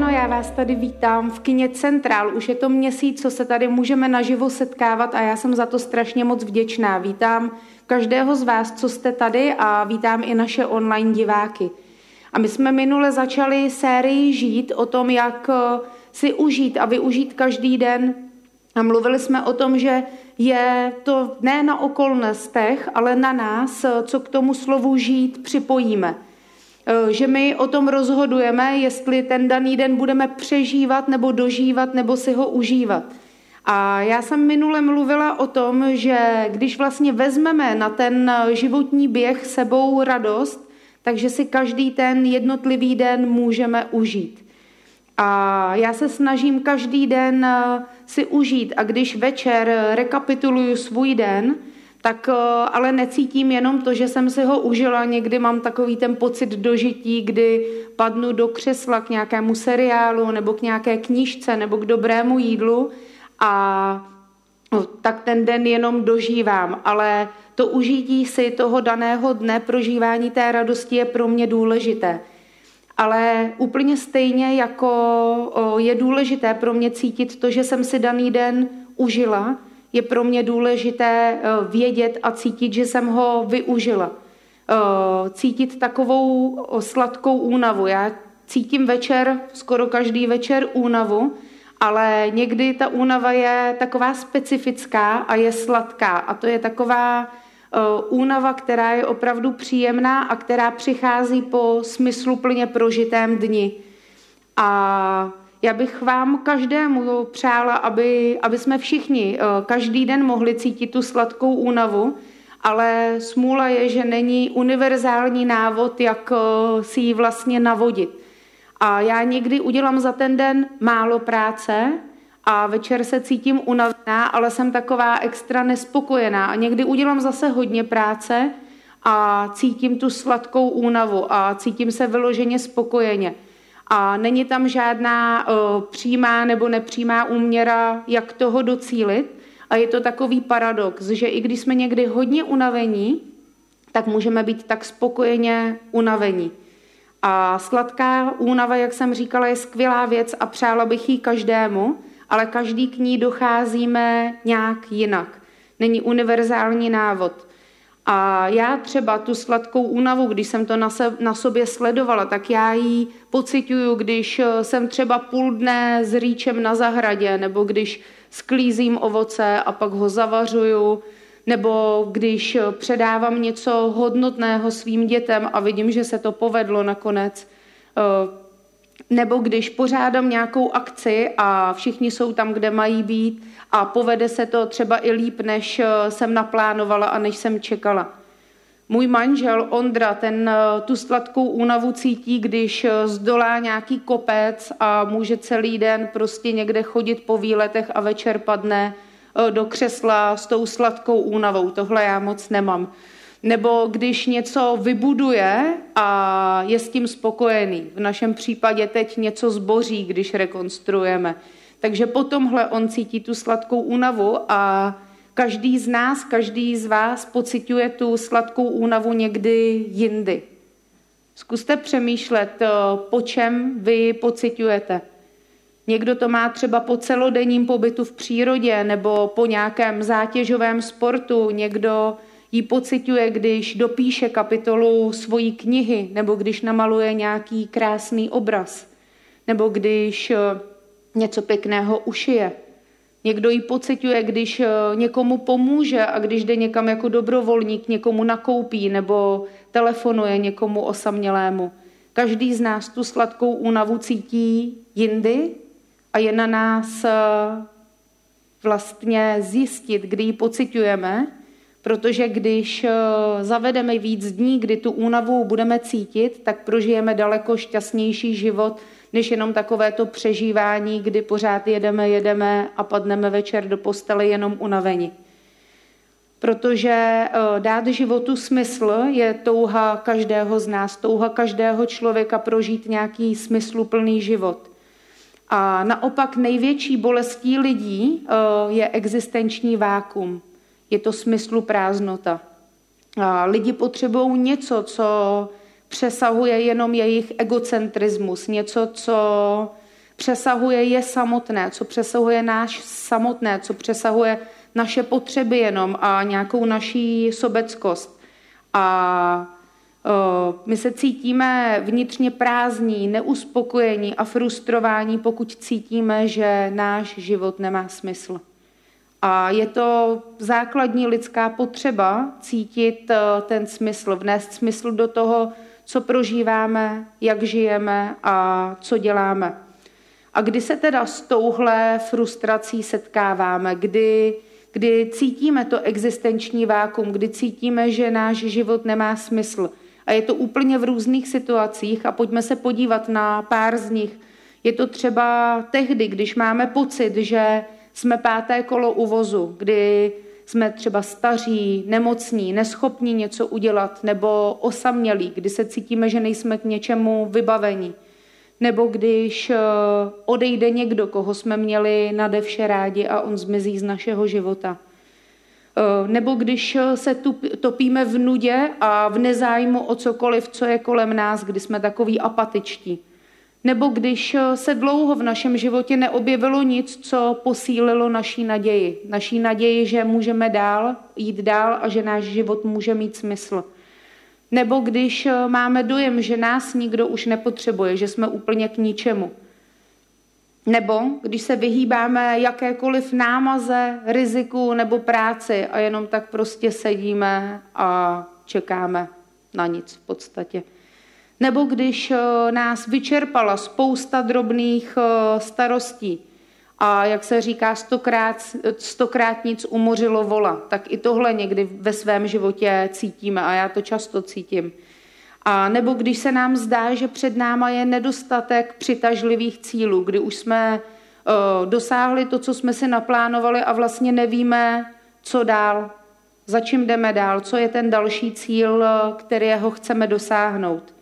Ráno, já vás tady vítám v kině Centrál. Už je to měsíc, co se tady můžeme naživo setkávat a já jsem za to strašně moc vděčná. Vítám každého z vás, co jste tady a vítám i naše online diváky. A my jsme minule začali sérii žít o tom, jak eh, si užít a využít každý den. A mluvili jsme o tom, že je to ne na okolnostech, ale na nás, eh, co k tomu slovu žít připojíme. Eh, že my o tom rozhodujeme, jestli ten daný den budeme přežívat nebo dožívat nebo si ho užívat. A já jsem minule mluvila o tom, že když vlastně vezmeme na ten životní běh sebou radost, takže si každý ten jednotlivý den můžeme užít. A já se snažím každý den eh, si užít a když večer rekapituluju svůj den, tak eh, ale necítím jenom to, že jsem si ho užila. Někdy mám takový ten pocit dožití, kdy padnu do křesla k nějakému seriálu nebo k nějaké knížce nebo k dobrému jídlu a no, tak ten den jenom dožívám. Ale to užití si toho daného dne, prožívání té radosti je pro mě důležité. Ale úplně stejně jako je důležité pro mě cítit to, že jsem si daný den užila, je pro mě důležité eh, vědět a cítit, že jsem ho využila. Eh, cítit takovou sladkou únavu. Já cítím večer, skoro každý večer únavu, ale někdy ta únava je taková specifická a je sladká. A to je taková eh, únava, která je opravdu příjemná a která přichází po smysluplně prožitém dni. A já bych vám každému přála, aby, aby jsme všichni eh, každý den mohli cítit tu sladkou únavu, ale smůla je, že není univerzální návod, jak eh, si ji vlastně navodit. A já někdy udělám za ten den málo práce a večer se cítím unavená, ale jsem taková extra nespokojená. A někdy udělám zase hodně práce a cítím tu sladkou únavu a cítím se vyloženě spokojeně a není tam žádná uh, přímá nebo nepřímá úměra, jak toho docílit. A je to takový paradox, že i když jsme někdy hodně unavení, tak můžeme být tak spokojeně unavení. A sladká únava, jak jsem říkala, je skvělá věc a přála bych ji každému, ale každý k ní docházíme nějak jinak. Není univerzální návod. A já třeba tu sladkou únavu, když jsem to na, se, na sobě sledovala, tak já ji pocituju, když eh, jsem třeba půl dne s rýčem na zahradě, nebo když sklízím ovoce a pak ho zavařuju, nebo když eh, předávám něco hodnotného svým dětem a vidím, že se to povedlo nakonec, eh, nebo když pořádám nějakou akci a všichni jsou tam, kde mají být a povede se to třeba i líp, než eh, jsem naplánovala a než jsem čekala. Můj manžel Ondra, ten eh, tu sladkou únavu cítí, když eh, zdolá nějaký kopec a může celý den prostě někde chodit po výletech a večer padne do křesla s tou sladkou únavou. Tohle já moc nemám nebo když něco vybuduje a je s tím spokojený. V našem případě teď něco zboří, když rekonstruujeme. Takže po tomhle on cítí tu sladkou únavu a každý z nás, každý z vás pociťuje tu sladkou únavu někdy jindy. Zkuste přemýšlet, eh, po čem vy pociťujete. Někdo to má třeba po celodenním pobytu v přírodě nebo po nějakém zátěžovém sportu, někdo ji pociťuje, když dopíše kapitolu svojí knihy, nebo když namaluje nějaký krásný obraz, nebo když eh, něco pěkného ušije. Někdo ji pociťuje, když eh, někomu pomůže a když jde někam jako dobrovolník, někomu nakoupí nebo telefonuje někomu osamělému. Každý z nás tu sladkou únavu cítí jindy a je na nás eh, vlastně zjistit, kdy ji pociťujeme protože když eh, zavedeme víc dní, kdy tu únavu budeme cítit, tak prožijeme daleko šťastnější život, než jenom takové to přežívání, kdy pořád jedeme, jedeme a padneme večer do postele jenom unaveni. Protože eh, dát životu smysl je touha každého z nás, touha každého člověka prožít nějaký smysluplný život. A naopak největší bolestí lidí eh, je existenční vákum. Je to smyslu prázdnota. A lidi potřebují něco, co přesahuje jenom jejich egocentrismus, něco, co přesahuje je samotné, co přesahuje náš samotné, co přesahuje naše potřeby jenom a nějakou naší sobeckost. A my se cítíme vnitřně prázdní, neuspokojení a frustrování, pokud cítíme, že náš život nemá smysl. A je to základní lidská potřeba cítit ten smysl, vnést smysl do toho, co prožíváme, jak žijeme a co děláme. A kdy se teda s touhle frustrací setkáváme, kdy, kdy cítíme to existenční vákum, kdy cítíme, že náš život nemá smysl. A je to úplně v různých situacích a pojďme se podívat na pár z nich. Je to třeba tehdy, když máme pocit, že jsme páté kolo uvozu, kdy jsme třeba staří, nemocní, neschopní něco udělat nebo osamělí, kdy se cítíme, že nejsme k něčemu vybaveni. Nebo když eh, odejde někdo, koho jsme měli nade vše rádi a on zmizí z našeho života. Eh, nebo když se topíme v nudě a v nezájmu o cokoliv, co je kolem nás, kdy jsme takový apatičtí. Nebo když eh, se dlouho v našem životě neobjevilo nic, co posílilo naší naději. Naší naději, že můžeme dál, jít dál a že náš život může mít smysl. Nebo když eh, máme dojem, že nás nikdo už nepotřebuje, že jsme úplně k ničemu. Nebo když se vyhýbáme jakékoliv námaze, riziku nebo práci a jenom tak prostě sedíme a čekáme na nic v podstatě. Nebo když eh, nás vyčerpala spousta drobných eh, starostí a jak se říká, stokrát, stokrát nic umořilo vola, tak i tohle někdy ve svém životě cítíme a já to často cítím. A nebo když se nám zdá, že před náma je nedostatek přitažlivých cílů, kdy už jsme uh, dosáhli to, co jsme si naplánovali a vlastně nevíme, co dál, za čím jdeme dál, co je ten další cíl, kterého chceme dosáhnout.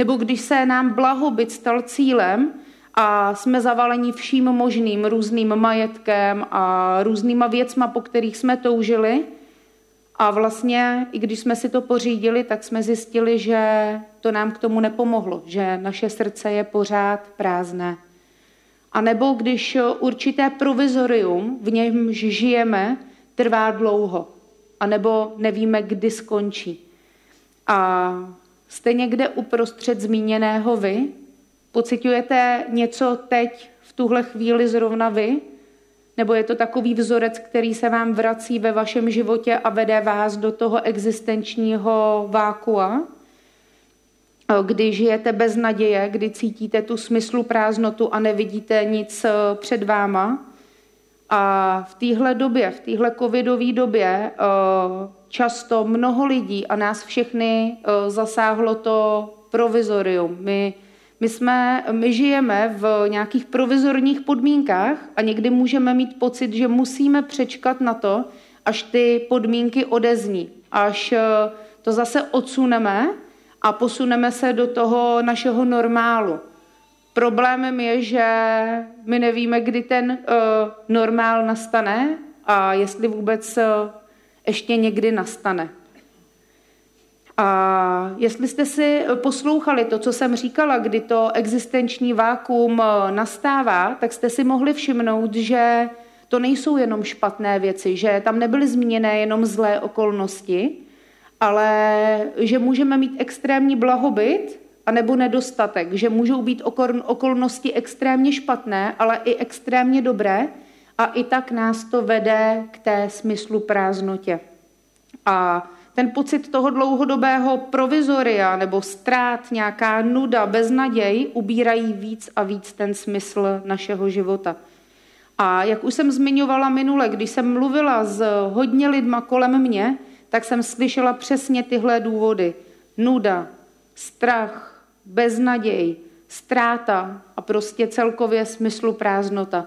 Nebo když se nám blahobyt stal cílem a jsme zavaleni vším možným, různým majetkem a různýma věcma, po kterých jsme toužili, a vlastně, i když jsme si to pořídili, tak jsme zjistili, že to nám k tomu nepomohlo, že naše srdce je pořád prázdné. A nebo když určité provizorium, v němž žijeme, trvá dlouho, a nebo nevíme, kdy skončí. A Jste někde uprostřed zmíněného vy? Pocitujete něco teď, v tuhle chvíli zrovna vy? Nebo je to takový vzorec, který se vám vrací ve vašem životě a vede vás do toho existenčního vákua? Kdy žijete bez naděje, kdy cítíte tu smyslu prázdnotu a nevidíte nic eh, před váma? A v téhle době, v téhle covidové době eh, často mnoho lidí a nás všechny eh, zasáhlo to provizorium. My, my, jsme, my žijeme v nějakých provizorních podmínkách a někdy můžeme mít pocit, že musíme přečkat na to, až ty podmínky odezní, až eh, to zase odsuneme a posuneme se do toho našeho normálu. Problémem je, že my nevíme, kdy ten uh, normál nastane a jestli vůbec uh, ještě někdy nastane. A jestli jste si poslouchali to, co jsem říkala, kdy to existenční vákum nastává, tak jste si mohli všimnout, že to nejsou jenom špatné věci, že tam nebyly zmíněné jenom zlé okolnosti, ale že můžeme mít extrémní blahobyt anebo nedostatek, že můžou být okolnosti extrémně špatné, ale i extrémně dobré a i tak nás to vede k té smyslu prázdnotě. A ten pocit toho dlouhodobého provizoria nebo ztrát, nějaká nuda, beznaděj ubírají víc a víc ten smysl našeho života. A jak už jsem zmiňovala minule, když jsem mluvila s hodně lidma kolem mě, tak jsem slyšela přesně tyhle důvody. Nuda, strach, beznaděj, ztráta a prostě celkově smyslu prázdnota.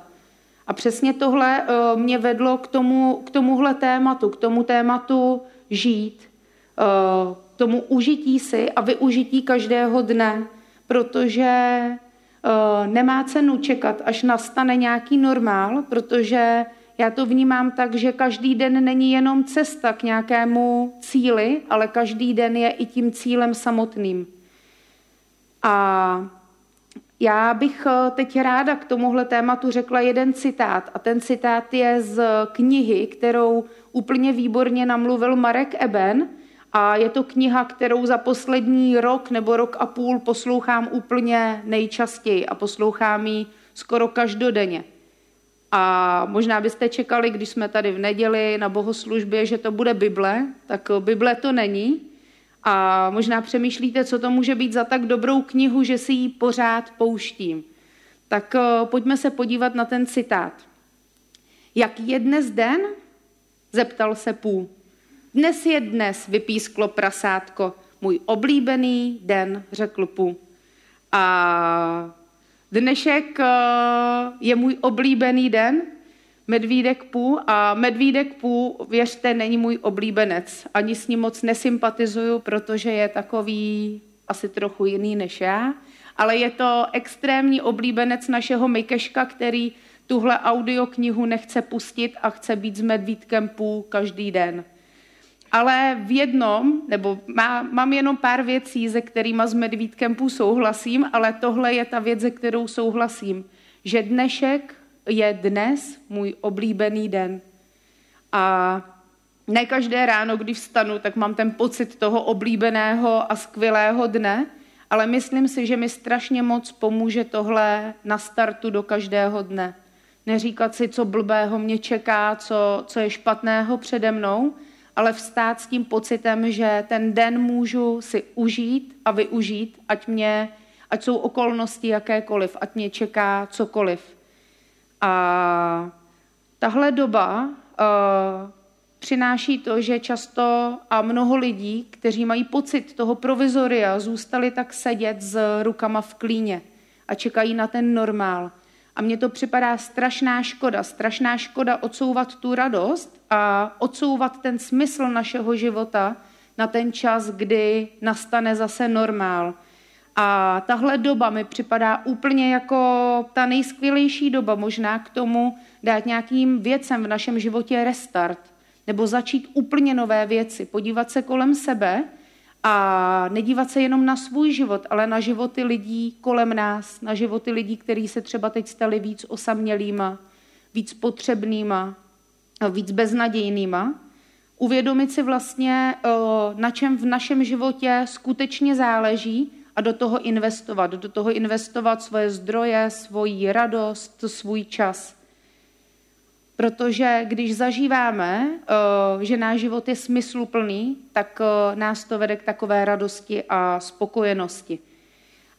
A přesně tohle uh, mě vedlo k, tomu, k tomuhle tématu, k tomu tématu žít, k tomu užití si a využití každého dne, protože uh, nemá cenu čekat, až nastane nějaký normál, protože já to vnímám tak, že každý den není jenom cesta k nějakému cíli, ale každý den je i tím cílem samotným. A já bych eh, teď ráda k tomuhle tématu řekla jeden citát. A ten citát je z knihy, kterou úplně výborně namluvil Marek Eben. A je to kniha, kterou za poslední rok nebo rok a půl poslouchám úplně nejčastěji a poslouchám ji skoro každodenně. A možná byste čekali, když jsme tady v neděli na bohoslužbě, že to bude Bible, tak Bible to není. A možná přemýšlíte, co to může být za tak dobrou knihu, že si ji pořád pouštím. Tak eh, pojďme se podívat na ten citát. Jak je dnes den? Zeptal se Pů. Dnes je dnes, vypísklo prasátko. Můj oblíbený den, řekl Pů. A Dnešek eh, je můj oblíbený den, Medvídek Pů a Medvídek Pů, věřte, není můj oblíbenec. Ani s ním moc nesympatizuju, protože je takový asi trochu jiný než já, ale je to extrémní oblíbenec našeho Mikeška, který tuhle audioknihu nechce pustit a chce být s Medvídkem Pů každý den. Ale v jednom, nebo má, mám jenom pár věcí, se kterými s Medvídkem Pů souhlasím, ale tohle je ta věc, se kterou souhlasím, že dnešek je dnes můj oblíbený den. A ne každé ráno, když vstanu, tak mám ten pocit toho oblíbeného a skvělého dne, ale myslím si, že mi strašně moc pomůže tohle na startu do každého dne. Neříkat si, co blbého mě čeká, co, co je špatného přede mnou, ale vstát s tím pocitem, že ten den můžu si užít a využít, ať, mě, ať jsou okolnosti jakékoliv, ať mě čeká cokoliv. A tahle doba uh, přináší to, že často a mnoho lidí, kteří mají pocit toho provizoria, zůstali tak sedět s rukama v klíně a čekají na ten normál. A mně to připadá strašná škoda, strašná škoda odsouvat tu radost a odsouvat ten smysl našeho života na ten čas, kdy nastane zase normál. A tahle doba mi připadá úplně jako ta nejskvělejší doba možná k tomu dát nějakým věcem v našem životě restart, nebo začít úplně nové věci, podívat se kolem sebe a nedívat se jenom na svůj život, ale na životy lidí kolem nás, na životy lidí, kteří se třeba teď stali víc osamělýma, víc potřebnýma, víc beznadějnýma. Uvědomit si vlastně, na čem v našem životě skutečně záleží a do toho investovat. Do toho investovat svoje zdroje, svoji radost, svůj čas. Protože když zažíváme, eh, že náš život je smysluplný, tak eh, nás to vede k takové radosti a spokojenosti.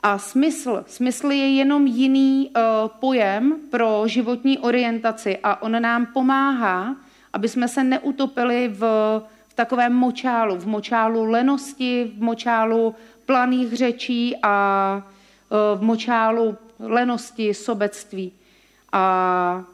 A smysl, smysl je jenom jiný eh, pojem pro životní orientaci a on nám pomáhá, aby jsme se neutopili v, v takovém močálu, v močálu lenosti, v močálu planých řečí a v močálu lenosti, sobectví. A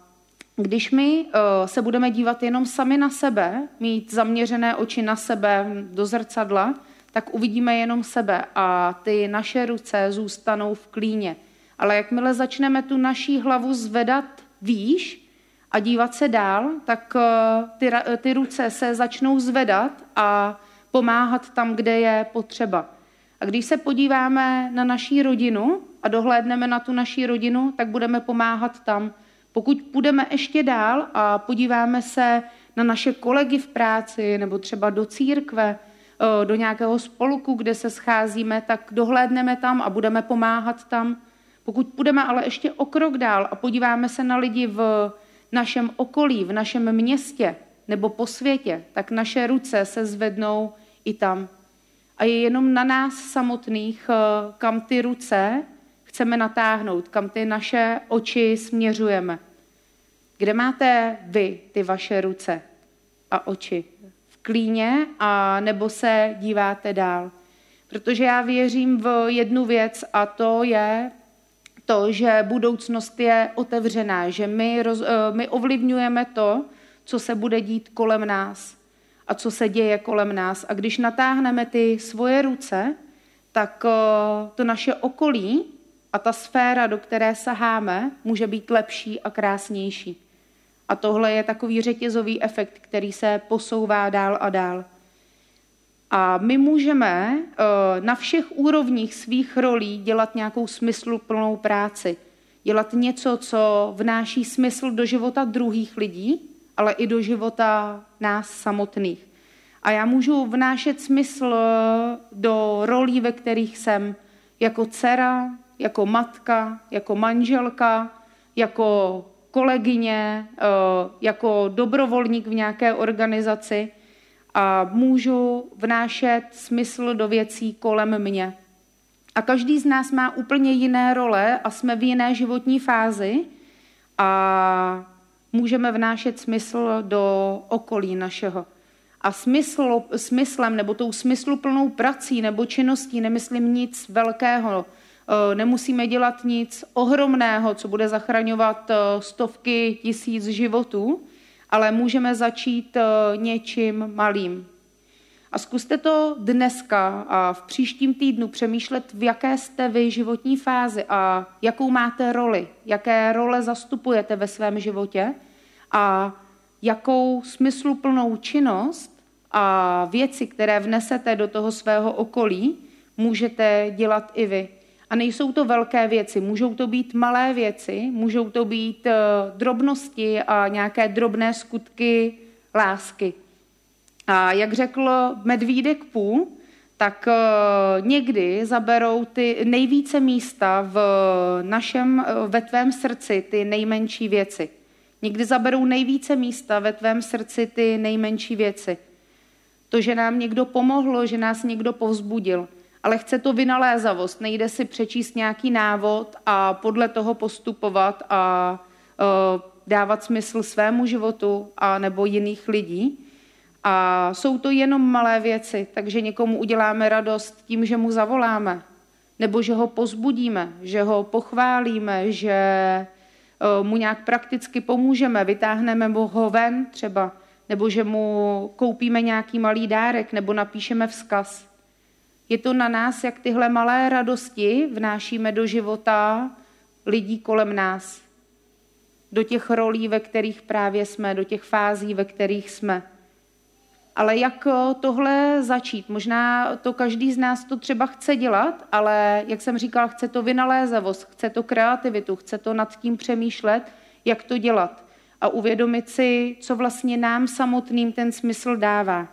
když my uh, se budeme dívat jenom sami na sebe, mít zaměřené oči na sebe do zrcadla, tak uvidíme jenom sebe a ty naše ruce zůstanou v klíně. Ale jakmile začneme tu naší hlavu zvedat výš a dívat se dál, tak uh, ty, ty ruce se začnou zvedat a pomáhat tam, kde je potřeba. A když se podíváme na naší rodinu a dohlédneme na tu naší rodinu, tak budeme pomáhat tam, pokud půjdeme ještě dál a podíváme se na naše kolegy v práci nebo třeba do církve, eh, do nějakého spolku, kde se scházíme, tak dohlédneme tam a budeme pomáhat tam. Pokud půjdeme ale ještě o krok dál a podíváme se na lidi v našem okolí, v našem městě nebo po světě, tak naše ruce se zvednou i tam. A je jenom na nás samotných, eh, kam ty ruce chceme natáhnout, kam ty naše oči směřujeme. Kde máte vy ty vaše ruce a oči? V klíně a nebo se díváte dál. Protože já věřím v jednu věc a to je to, že budoucnost je otevřená, že my, roz, eh, my ovlivňujeme to, co se bude dít kolem nás a co se děje kolem nás. A když natáhneme ty svoje ruce, tak eh, to naše okolí a ta sféra, do které saháme, může být lepší a krásnější. A tohle je takový řetězový efekt, který se posouvá dál a dál. A my můžeme eh, na všech úrovních svých rolí dělat nějakou smysluplnou práci. Dělat něco, co vnáší smysl do života druhých lidí, ale i do života nás samotných. A já můžu vnášet smysl eh, do rolí, ve kterých jsem jako dcera, jako matka, jako manželka, jako kolegyně, eh, jako dobrovolník v nějaké organizaci a můžu vnášet smysl do věcí kolem mě. A každý z nás má úplně jiné role a jsme v jiné životní fázi a můžeme vnášet smysl do okolí našeho. A smysl, smyslem nebo tou smysluplnou prací nebo činností nemyslím nic velkého. E, nemusíme dělat nic ohromného, co bude zachraňovat e, stovky tisíc životů, ale můžeme začít e, něčím malým. A zkuste to dneska a v příštím týdnu přemýšlet, v jaké jste vy životní fázi a jakou máte roli, jaké role zastupujete ve svém životě a jakou smysluplnou činnost a věci, které vnesete do toho svého okolí, můžete dělat i vy. A nejsou to velké věci, můžou to být malé věci, můžou to být eh, drobnosti a nějaké drobné skutky lásky. A jak řekl Medvídek Půl, tak eh, někdy zaberou ty nejvíce místa v našem, eh, ve tvém srdci ty nejmenší věci. Někdy zaberou nejvíce místa ve tvém srdci ty nejmenší věci. To, že nám někdo pomohl, že nás někdo povzbudil. Ale chce to vynalézavost. Nejde si přečíst nějaký návod a podle toho postupovat a uh, dávat smysl svému životu a nebo jiných lidí. A jsou to jenom malé věci, takže někomu uděláme radost tím, že mu zavoláme, nebo že ho pozbudíme, že ho pochválíme, že Eh, mu nějak prakticky pomůžeme, vytáhneme ho ven třeba, nebo že mu koupíme nějaký malý dárek, nebo napíšeme vzkaz. Je to na nás, jak tyhle malé radosti vnášíme do života lidí kolem nás. Do těch rolí, ve kterých právě jsme, do těch fází, ve kterých jsme. Ale jak eh, tohle začít? Možná to každý z nás to třeba chce dělat, ale jak jsem říkal, chce to vynalézavost, chce to kreativitu, chce to nad tím přemýšlet, jak to dělat a uvědomit si, co vlastně nám samotným ten smysl dává.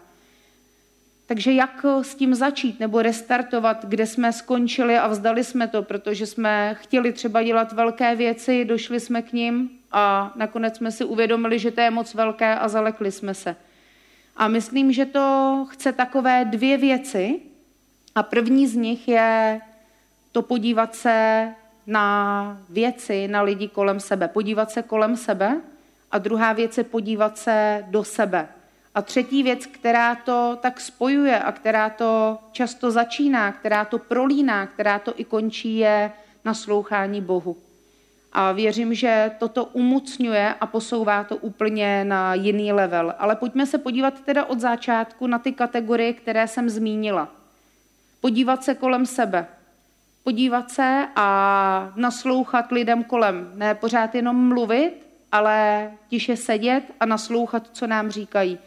Takže jak eh, s tím začít nebo restartovat, kde jsme skončili a vzdali jsme to, protože jsme chtěli třeba dělat velké věci, došli jsme k ním a nakonec jsme si uvědomili, že to je moc velké a zalekli jsme se. A myslím, že to chce takové dvě věci. A první z nich je to podívat se na věci, na lidi kolem sebe. Podívat se kolem sebe. A druhá věc je podívat se do sebe. A třetí věc, která to tak spojuje a která to často začíná, která to prolíná, která to i končí, je naslouchání Bohu. A věřím, že toto umocňuje a posouvá to úplně na jiný level. Ale pojďme se podívat teda od začátku na ty kategorie, které jsem zmínila. Podívat se kolem sebe. Podívat se a naslouchat lidem kolem. Ne pořád jenom mluvit, ale tiše sedět a naslouchat, co nám říkají.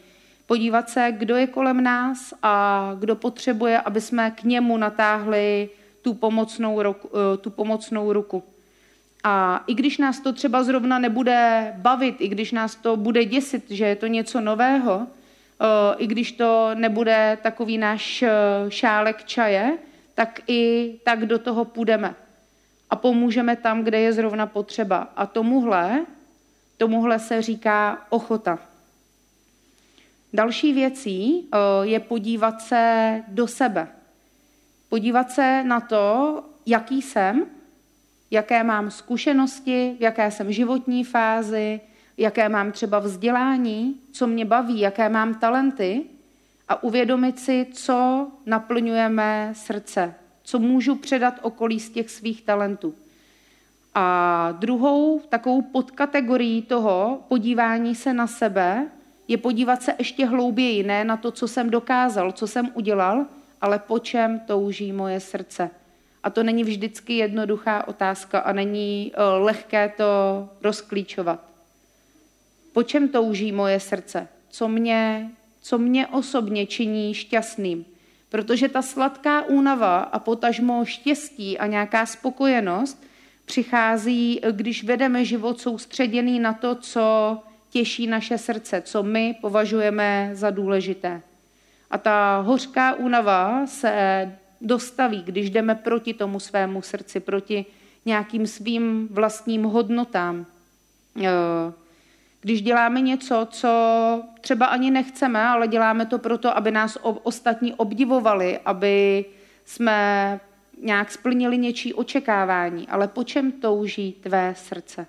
Podívat se, kdo je kolem nás a kdo potřebuje, aby jsme k němu natáhli tu pomocnou, ruku, tu pomocnou ruku. A i když nás to třeba zrovna nebude bavit, i když nás to bude děsit, že je to něco nového, eh, i když to nebude takový náš eh, šálek čaje, tak i tak do toho půjdeme. A pomůžeme tam, kde je zrovna potřeba. A tomuhle, tomuhle se říká ochota. Další věcí eh, je podívat se do sebe. Podívat se na to, jaký jsem, jaké mám zkušenosti, v jaké jsem životní fázi, jaké mám třeba vzdělání, co mě baví, jaké mám talenty a uvědomit si, co naplňujeme srdce, co můžu předat okolí z těch svých talentů. A druhou takovou podkategorií toho podívání se na sebe je podívat se ještě hlouběji, ne na to, co jsem dokázal, co jsem udělal, ale po čem touží moje srdce. A to není vždycky jednoduchá otázka a není eh, lehké to rozklíčovat. Po čem touží moje srdce? Co mě, co mě osobně činí šťastným? Protože ta sladká únava a potažmo štěstí a nějaká spokojenost přichází, když vedeme život soustředěný na to, co těší naše srdce, co my považujeme za důležité. A ta hořká únava se dostaví, když jdeme proti tomu svému srdci, proti nějakým svým vlastním hodnotám. Eh, když děláme něco, co třeba ani nechceme, ale děláme to proto, aby nás ostatní obdivovali, aby jsme nějak splnili něčí očekávání. Ale po čem touží tvé srdce?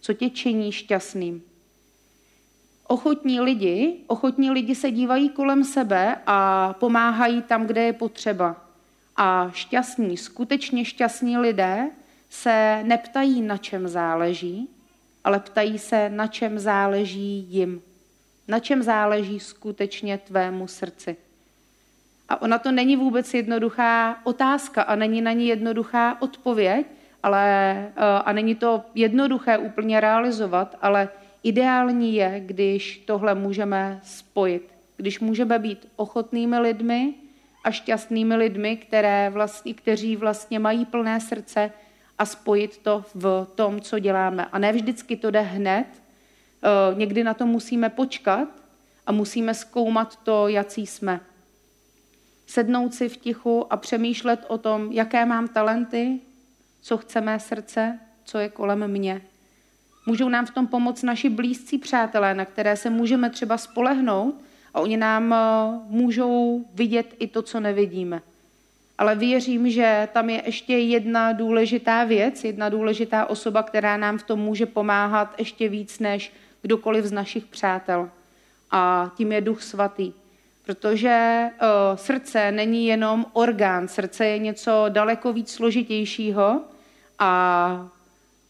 Co tě činí šťastným? Ochotní lidi, ochotní lidi se dívají kolem sebe a pomáhají tam, kde je potřeba. A šťastní, skutečně šťastní lidé se neptají, na čem záleží, ale ptají se, na čem záleží jim. Na čem záleží skutečně tvému srdci. A ona to není vůbec jednoduchá otázka a není na ní jednoduchá odpověď, ale, eh, a není to jednoduché úplně realizovat, ale Ideální je, když tohle můžeme spojit, když můžeme být ochotnými lidmi a šťastnými lidmi, které vlastně, kteří vlastně mají plné srdce a spojit to v tom, co děláme. A ne vždycky to jde hned, eh, někdy na to musíme počkat a musíme zkoumat to, jaký jsme. Sednout si v tichu a přemýšlet o tom, jaké mám talenty, co chce mé srdce, co je kolem mě. Můžou nám v tom pomoct naši blízcí přátelé, na které se můžeme třeba spolehnout a oni nám eh, můžou vidět i to, co nevidíme. Ale věřím, že tam je ještě jedna důležitá věc, jedna důležitá osoba, která nám v tom může pomáhat ještě víc než kdokoliv z našich přátel. A tím je Duch Svatý. Protože uh, srdce není jenom orgán, srdce je něco daleko víc složitějšího a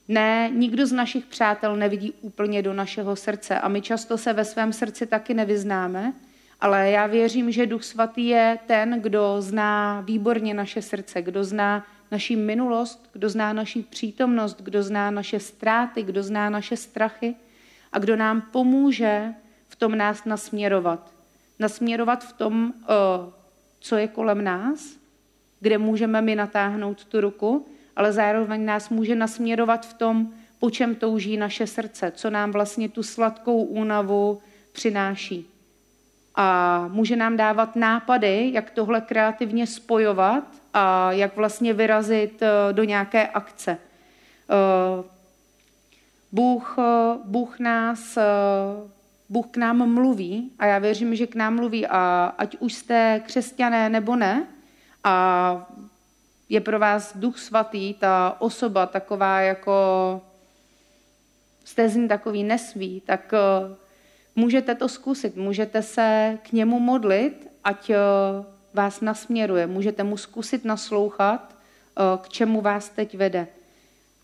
ne, nikdo z našich přátel nevidí úplně do našeho srdce a my často se ve svém srdci taky nevyznáme, ale já věřím, že Duch Svatý je ten, kdo zná výborně naše srdce, kdo zná naši minulost, kdo zná naši přítomnost, kdo zná naše ztráty, kdo zná naše strachy a kdo nám pomůže v tom nás nasměrovat. Nasměrovat v tom, co je kolem nás, kde můžeme my natáhnout tu ruku ale zároveň nás může nasměrovat v tom, po čem touží naše srdce, co nám vlastně tu sladkou únavu přináší. A může nám dávat nápady, jak tohle kreativně spojovat a jak vlastně vyrazit eh, do nějaké akce. Eh, Bůh, eh, Bůh nás Bůh k nám mluví a já věřím, že k nám mluví a ať už jste křesťané nebo ne a je pro vás duch svatý, ta osoba taková jako jste z ní takový nesví, tak eh, můžete to zkusit, můžete se k němu modlit, ať eh, vás nasměruje, můžete mu zkusit naslouchat, eh, k čemu vás teď vede.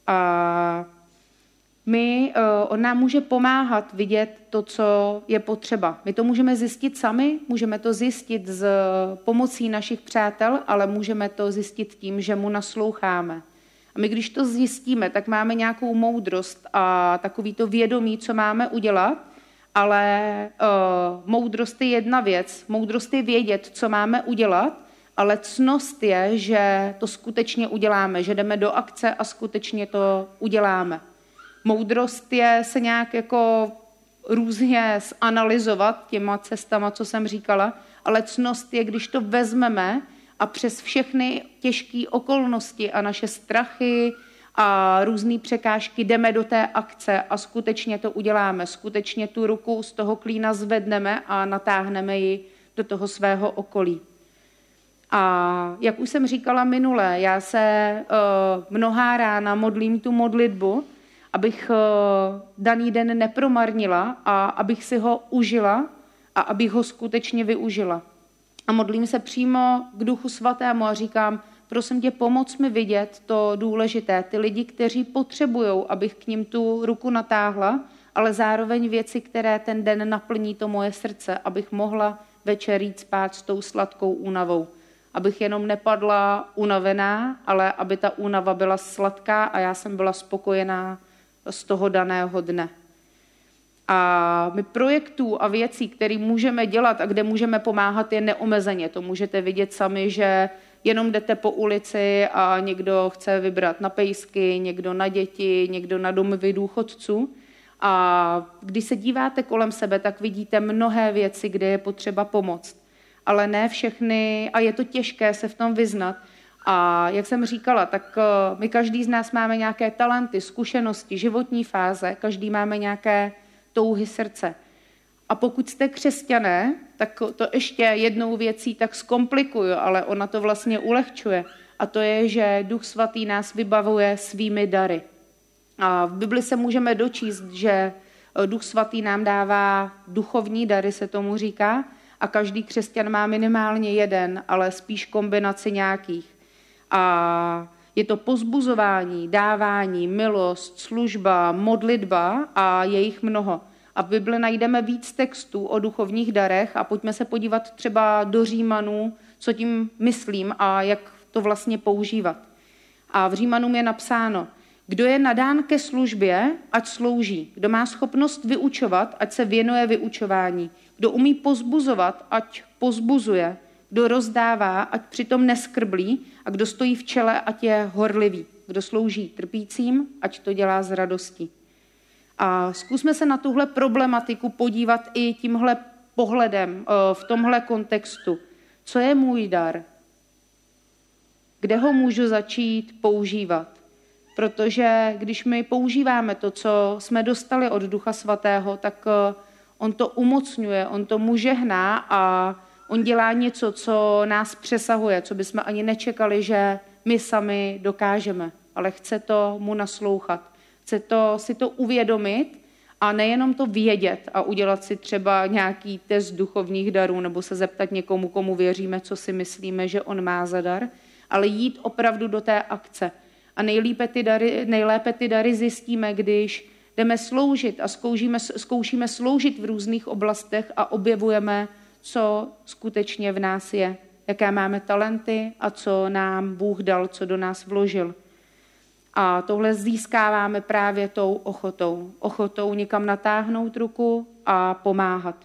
A my, eh, on nám může pomáhat vidět to, co je potřeba. My to můžeme zjistit sami, můžeme to zjistit s pomocí našich přátel, ale můžeme to zjistit tím, že mu nasloucháme. A my, když to zjistíme, tak máme nějakou moudrost a takový to vědomí, co máme udělat, ale uh, moudrost je jedna věc. Moudrost je vědět, co máme udělat, ale cnost je, že to skutečně uděláme, že jdeme do akce a skutečně to uděláme. Moudrost je se nějak jako různě zanalizovat těma cestama, co jsem říkala, ale cnost je, když to vezmeme a přes všechny těžké okolnosti a naše strachy a různé překážky jdeme do té akce a skutečně to uděláme. Skutečně tu ruku z toho klína zvedneme a natáhneme ji do toho svého okolí. A jak už jsem říkala minule, já se uh, mnohá rána modlím tu modlitbu, abych eh, daný den nepromarnila a abych si ho užila a abych ho skutečně využila. A modlím se přímo k Duchu Svatému a říkám, prosím tě, pomoc mi vidět to důležité, ty lidi, kteří potřebují, abych k ním tu ruku natáhla, ale zároveň věci, které ten den naplní to moje srdce, abych mohla večer jít spát s tou sladkou únavou. Abych jenom nepadla unavená, ale aby ta únava byla sladká a já jsem byla spokojená z toho daného dne. A my projektů a věcí, které můžeme dělat a kde můžeme pomáhat, je neomezeně. To můžete vidět sami, že jenom jdete po ulici a někdo chce vybrat na pejsky, někdo na děti, někdo na domovy důchodců. A když se díváte kolem sebe, tak vidíte mnohé věci, kde je potřeba pomoct. Ale ne všechny, a je to těžké se v tom vyznat. A jak jsem říkala, tak eh, my každý z nás máme nějaké talenty, zkušenosti, životní fáze, každý máme nějaké touhy srdce. A pokud jste křesťané, tak to ještě jednou věcí tak zkomplikuju, ale ona to vlastně ulehčuje. A to je, že Duch Svatý nás vybavuje svými dary. A v Bibli se můžeme dočíst, že Duch Svatý nám dává duchovní dary, se tomu říká, a každý křesťan má minimálně jeden, ale spíš kombinaci nějakých. A je to pozbuzování, dávání, milost, služba, modlitba a je jich mnoho. A v Bibli najdeme víc textů o duchovních darech a pojďme se podívat třeba do Římanů, co tím myslím a jak to vlastně používat. A v Římanům je napsáno, kdo je nadán ke službě, ať slouží. Kdo má schopnost vyučovat, ať se věnuje vyučování. Kdo umí pozbuzovat, ať pozbuzuje. Kdo rozdává, ať přitom neskrblí. A kdo stojí v čele, ať je horlivý. Kdo slouží trpícím, ať to dělá z radostí. A zkusme se na tuhle problematiku podívat i tímhle pohledem, eh, v tomhle kontextu. Co je můj dar? Kde ho můžu začít používat? Protože když my používáme to, co jsme dostali od Ducha Svatého, tak eh, on to umocňuje, on to může hná a on dělá něco, co nás přesahuje, co bychom ani nečekali, že my sami dokážeme, ale chce to mu naslouchat. Chce to, si to uvědomit a nejenom to vědět a udělat si třeba nějaký test duchovních darů nebo se zeptat někomu, komu věříme, co si myslíme, že on má za dar, ale jít opravdu do té akce. A nejlépe ty dary, nejlépe ty dary zjistíme, když jdeme sloužit a zkoušíme, zkoušíme sloužit v různých oblastech a objevujeme, co skutečně v nás je, jaké máme talenty a co nám Bůh dal, co do nás vložil. A tohle získáváme právě tou ochotou. Ochotou někam natáhnout ruku a pomáhat.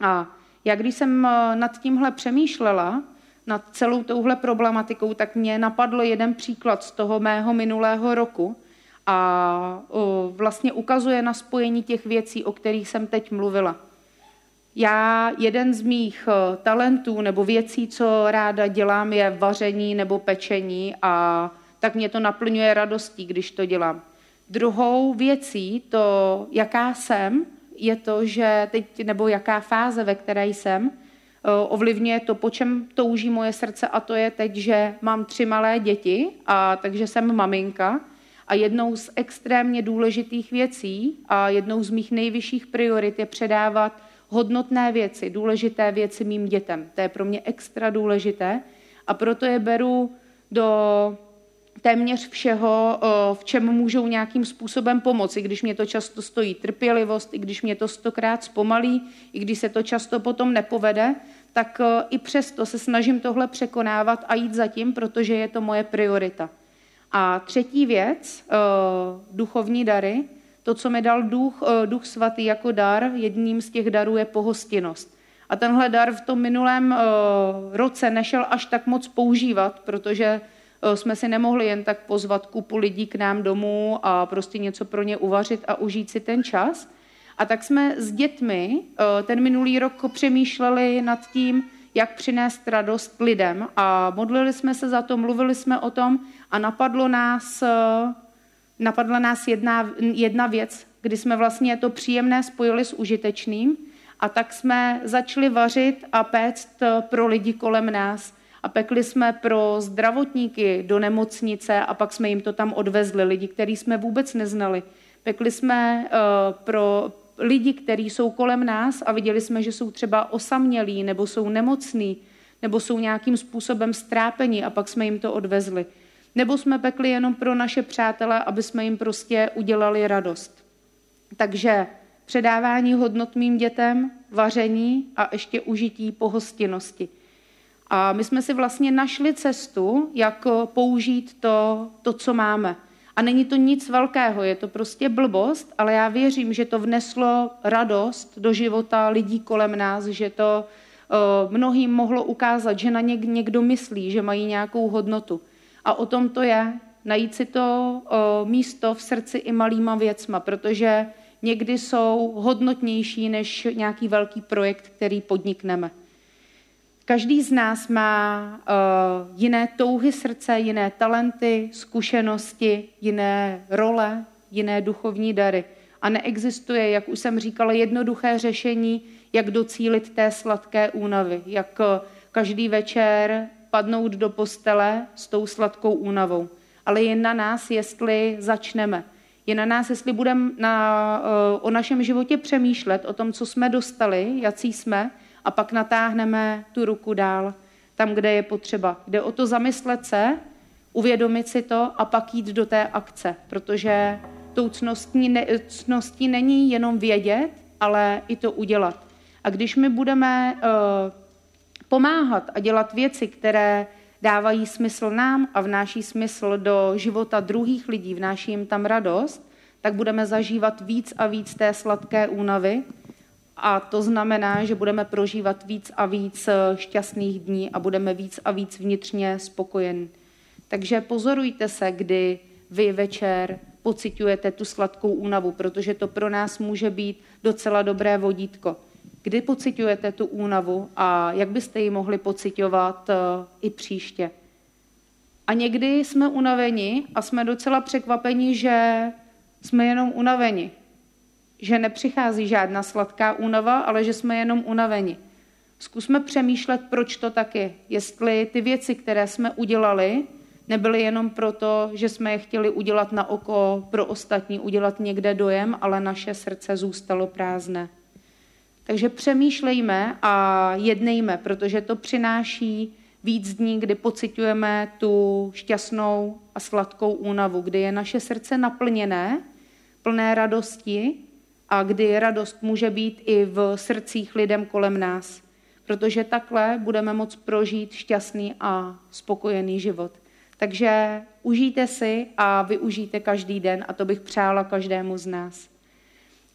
A já když jsem eh, nad tímhle přemýšlela, nad celou touhle problematikou, tak mě napadl jeden příklad z toho mého minulého roku a vlastně ukazuje na spojení těch věcí, o kterých jsem teď mluvila. Já, jeden z mých eh, talentů nebo věcí, co ráda dělám, je vaření nebo pečení a tak mě to naplňuje radostí, když to dělám. Druhou věcí, to, jaká jsem, je to, že teď, nebo jaká fáze, ve které jsem, eh, ovlivňuje to, po čem touží moje srdce a to je teď, že mám tři malé děti a takže jsem maminka a jednou z extrémně důležitých věcí a jednou z mých nejvyšších priorit je předávat hodnotné věci, důležité věci mým dětem. To je pro mě extra důležité a proto je beru do téměř všeho, v čem můžou nějakým způsobem pomoci, když mě to často stojí trpělivost, i když mě to stokrát zpomalí, i když se to často potom nepovede, tak i přesto se snažím tohle překonávat a jít za tím, protože je to moje priorita. A třetí věc, duchovní dary, to, co mi dal duch, duch svatý jako dar, jedním z těch darů je pohostinnost. A tenhle dar v tom minulém roce nešel až tak moc používat, protože Eh, jsme si nemohli jen tak pozvat kupu lidí k nám domů a prostě něco pro ně uvařit a užít si ten čas. A tak jsme s dětmi eh, ten minulý rok přemýšleli nad tím, jak přinést radost lidem a modlili jsme se za to, mluvili jsme o tom a napadlo nás, eh, napadla nás jedna, jedna věc, kdy jsme vlastně to příjemné spojili s užitečným a tak jsme začali vařit a péct pro lidi kolem nás a pekli jsme pro zdravotníky do nemocnice a pak jsme jim to tam odvezli, lidi, který jsme vůbec neznali. Pekli jsme uh, pro lidi, kteří jsou kolem nás a viděli jsme, že jsou třeba osamělí nebo jsou nemocní, nebo jsou nějakým způsobem strápení a pak jsme jim to odvezli. Nebo jsme pekli jenom pro naše přátele, aby jsme jim prostě udělali radost. Takže předávání hodnot mým dětem, vaření a ještě užití pohostinnosti. A my jsme si vlastně našli cestu, jak použít to, to co máme. A není to nic velkého, je to prostě blbost, ale já věřím, že to vneslo radost do života lidí kolem nás, že to uh, mnohým mohlo ukázat, že na ně někdo myslí, že mají nějakou hodnotu. A o tom to je, najít si to uh, místo v srdci i malýma věcma, protože někdy jsou hodnotnější než nějaký velký projekt, který podnikneme. Každý z nás má uh, jiné touhy srdce, jiné talenty, zkušenosti, jiné role, jiné duchovní dary. A neexistuje, jak už jsem říkala, jednoduché řešení, jak docílit té sladké únavy, jak každý večer padnout do postele s tou sladkou únavou. Ale je na nás, jestli začneme. Je na nás, jestli budeme na, uh, o našem životě přemýšlet, o tom, co jsme dostali, jací jsme, a pak natáhneme tu ruku dál tam, kde je potřeba. Jde o to zamyslet se, uvědomit si to a pak jít do té akce, protože tou cností, ne, cností není jenom vědět, ale i to udělat. A když my budeme uh, pomáhat a dělat věci, které dávají smysl nám a vnáší smysl do života druhých lidí, vnáší jim tam radost, tak budeme zažívat víc a víc té sladké únavy a to znamená, že budeme prožívat víc a víc eh, šťastných dní a budeme víc a víc vnitřně spokojeni. Takže pozorujte se, kdy vy večer pocitujete tu sladkou únavu, protože to pro nás může být docela dobré vodítko. Kdy pocitujete tu únavu a jak byste ji mohli pocitovat eh, i příště. A někdy jsme unaveni a jsme docela překvapeni, že jsme jenom unaveni, že nepřichází žádná sladká únava, ale že jsme jenom unaveni. Zkusme přemýšlet, proč to tak je. Jestli ty věci, které jsme udělali, nebyly jenom proto, že jsme je chtěli udělat na oko pro ostatní, udělat někde dojem, ale naše srdce zůstalo prázdné. Takže přemýšlejme a jednejme, protože to přináší víc dní, kdy pocitujeme tu šťastnou a sladkou únavu, kdy je naše srdce naplněné, plné radosti a kdy radost může být i v srdcích lidem kolem nás. Protože takhle budeme moct prožít šťastný a spokojený život. Takže užijte si a využijte každý den a to bych přála každému z nás.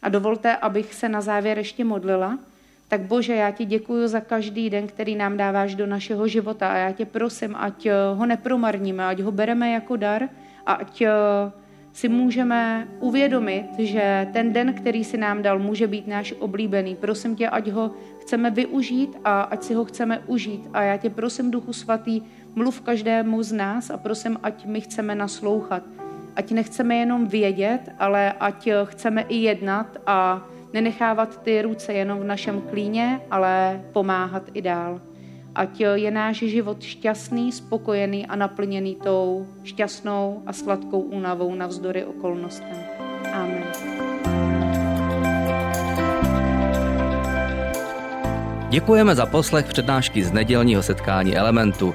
A dovolte, abych se na závěr ještě modlila. Tak Bože, já ti děkuji za každý den, který nám dáváš do našeho života a já tě prosím, ať ho nepromarníme, ať ho bereme jako dar a ať si můžeme uvědomit, že ten den, který si nám dal, může být náš oblíbený. Prosím tě, ať ho chceme využít a ať si ho chceme užít. A já tě prosím, Duchu Svatý, mluv každému z nás a prosím, ať my chceme naslouchat. Ať nechceme jenom vědět, ale ať chceme i jednat a nenechávat ty ruce jenom v našem klíně, ale pomáhat i dál ať je náš život šťastný, spokojený a naplněný tou šťastnou a sladkou únavou navzdory okolnostem. Amen. Děkujeme za poslech přednášky z nedělního setkání Elementu.